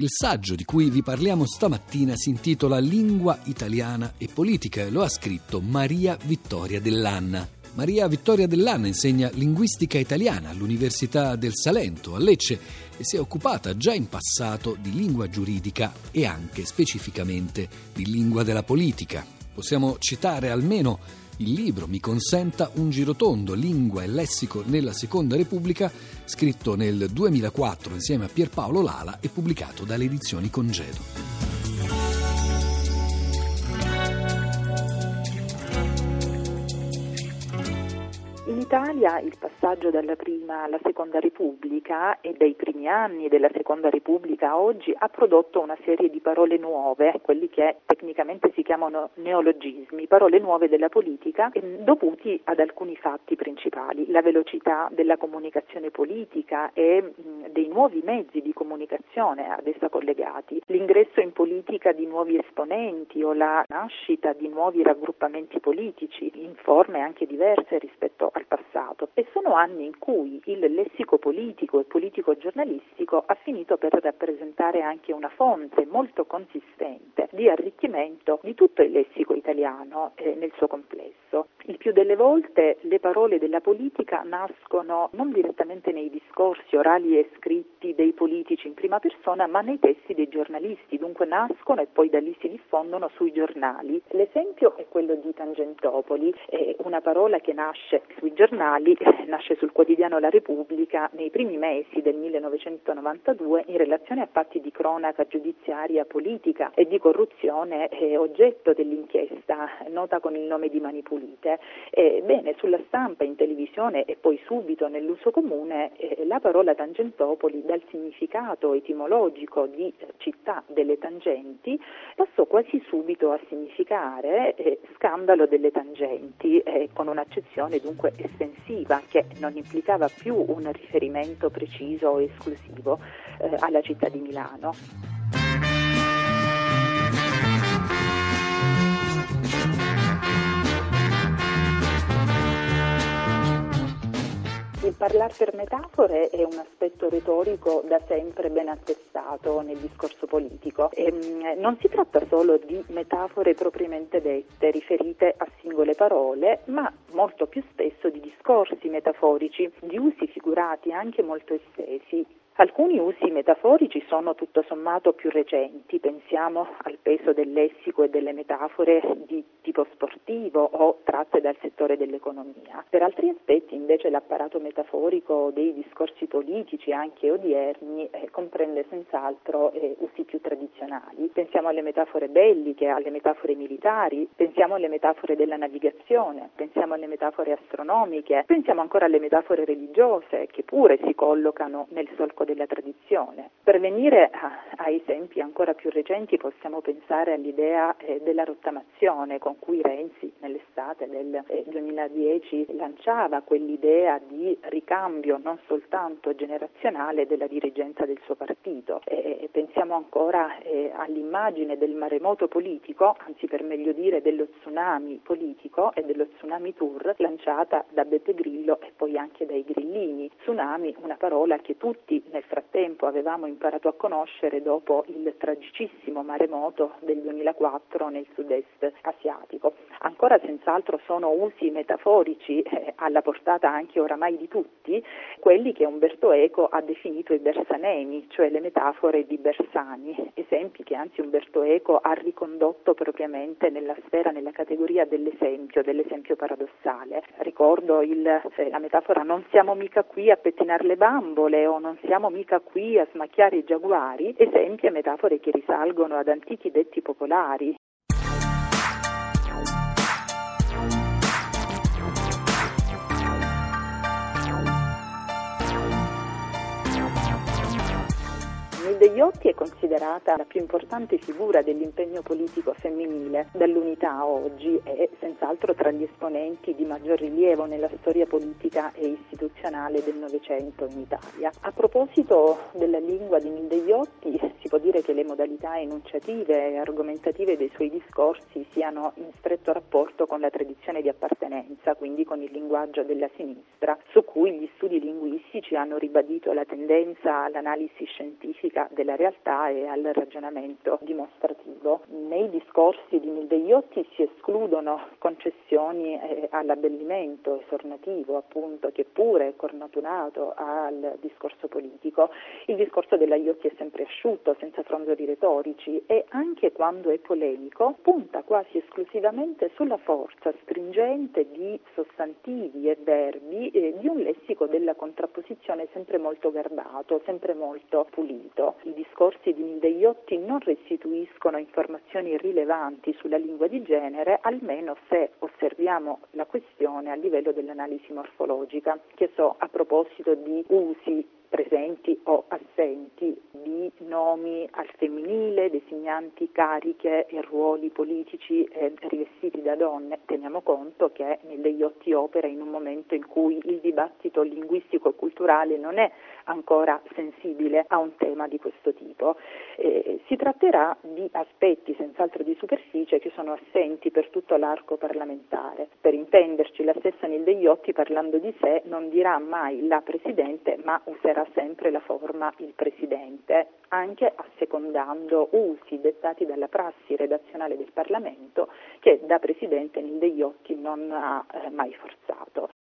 Il saggio di cui vi parliamo stamattina si intitola Lingua italiana e politica e lo ha scritto Maria Vittoria Dell'Anna. Maria Vittoria Dell'Anna insegna linguistica italiana all'Università del Salento a Lecce e si è occupata già in passato di lingua giuridica e anche specificamente di lingua della politica. Possiamo citare almeno il libro Mi consenta un girotondo, lingua e lessico nella Seconda Repubblica, scritto nel 2004 insieme a Pierpaolo Lala e pubblicato dalle edizioni Congedo. Italia il passaggio dalla prima alla seconda Repubblica e dai primi anni della seconda Repubblica a oggi ha prodotto una serie di parole nuove, quelli che tecnicamente si chiamano neologismi, parole nuove della politica, dovuti ad alcuni fatti principali, la velocità della comunicazione politica e dei nuovi mezzi di comunicazione ad essa collegati, l'ingresso in politica di nuovi esponenti o la nascita di nuovi raggruppamenti politici in forme anche diverse rispetto al passato e sono anni in cui il lessico politico e politico giornalistico ha finito per rappresentare anche una fonte molto consistente di arricchimento di tutto il lessico italiano eh, nel suo complesso. Il più delle volte le parole della politica nascono non direttamente nei discorsi orali e scritti dei politici in prima persona, ma nei testi dei giornalisti, dunque nascono e poi da lì si diffondono sui giornali. L'esempio è quello di Tangentopoli, è una parola che nasce sui giornali, nasce sul quotidiano La Repubblica nei primi mesi del 1992 in relazione a fatti di cronaca giudiziaria politica e di corruzione oggetto dell'inchiesta nota con il nome di Manipulite. Ebbene, sulla stampa, in televisione e poi subito nell'uso comune, eh, la parola Tangentopoli dal significato etimologico di città delle tangenti passò quasi subito a significare eh, scandalo delle tangenti, eh, con un'accezione dunque estensiva che non implicava più un riferimento preciso o esclusivo eh, alla città di Milano. Il parlare per metafore è un aspetto retorico da sempre ben attestato nel discorso politico. E, mm, non si tratta solo di metafore propriamente dette, riferite a parole, ma molto più spesso di discorsi metaforici, di usi figurati anche molto estesi Alcuni usi metaforici sono tutto sommato più recenti, pensiamo al peso del lessico e delle metafore di tipo sportivo o tratte dal settore dell'economia. Per altri aspetti invece l'apparato metaforico dei discorsi politici anche odierni eh, comprende senz'altro eh, usi più tradizionali. Pensiamo alle metafore belliche, alle metafore militari, pensiamo alle metafore della navigazione, pensiamo alle metafore astronomiche, pensiamo ancora alle metafore religiose che pure si collocano nel solco della tradizione. Per venire a, a, esempi ancora più recenti possiamo pensare all'idea eh, della rottamazione con cui Renzi nell'estate del eh, 2010 lanciava quell'idea di ricambio non soltanto generazionale della dirigenza del suo partito. E, pensiamo ancora eh, all'immagine del maremoto politico, anzi per meglio dire dello tsunami politico e dello tsunami tour lanciata da Beppe Grillo e poi anche dai grillini. Tsunami, una parola che tutti nel frattempo avevamo imparato a conoscere dopo il tragicissimo maremoto del 2004 nel sud-est asiatico. Ancora senz'altro sono usi metaforici eh, alla portata anche oramai di tutti, quelli che Umberto Eco ha definito i bersanemi, cioè le metafore di Bersani, esempi che anzi Umberto Eco ha ricondotto propriamente nella sfera, nella categoria dell'esempio, dell'esempio paradossale. Ricordo il, eh, la metafora non siamo mica qui a pettinare le bambole o non siamo mica mica qui a smacchiare i giaguari, esempi e metafore che risalgono ad antichi detti popolari. Degliotti è considerata la più importante figura dell'impegno politico femminile dall'unità oggi e senz'altro tra gli esponenti di maggior rilievo nella storia politica e istituzionale del Novecento in Italia. A proposito della lingua di Degliotti, si può dire che le modalità enunciative e argomentative dei suoi discorsi siano in stretto rapporto con la tradizione di appartenenza, quindi con il linguaggio della sinistra, su cui gli studi linguistici hanno ribadito la tendenza all'analisi scientifica della realtà e al ragionamento dimostrativo. Nei discorsi di Mildeiotti si escludono concessioni eh, all'abbellimento esornativo, appunto, che pure è connaturato al discorso politico. Il discorso della Iotti è sempre asciutto, senza fronzoli retorici e anche quando è polemico punta quasi esclusivamente sulla forza stringente di sostantivi e verbi eh, di un lessico della contrapposizione sempre molto garbato, sempre molto pulito. I discorsi di Mildeiotti non restituiscono informazioni rilevanti sulla lingua di genere, almeno se osserviamo la questione a livello dell'analisi morfologica. Che so, a proposito di usi presenti o assenti di nomi al femminile designanti cariche e ruoli politici eh, rivestiti da donne. Teniamo conto che Iotti opera in un momento in cui il dibattito linguistico e culturale non è ancora sensibile a un tema di questo tipo. Eh, si tratterà di aspetti senz'altro di superficie che sono assenti per tutto l'arco parlamentare. Per intenderci, la stessa Nilde Iotti parlando di sé non dirà mai la Presidente, ma userà sempre la forma il Presidente, anche assecondando usi dettati dalla prassi redazionale del Parlamento che da Presidente Nilde Iotti non ha eh, mai forzato.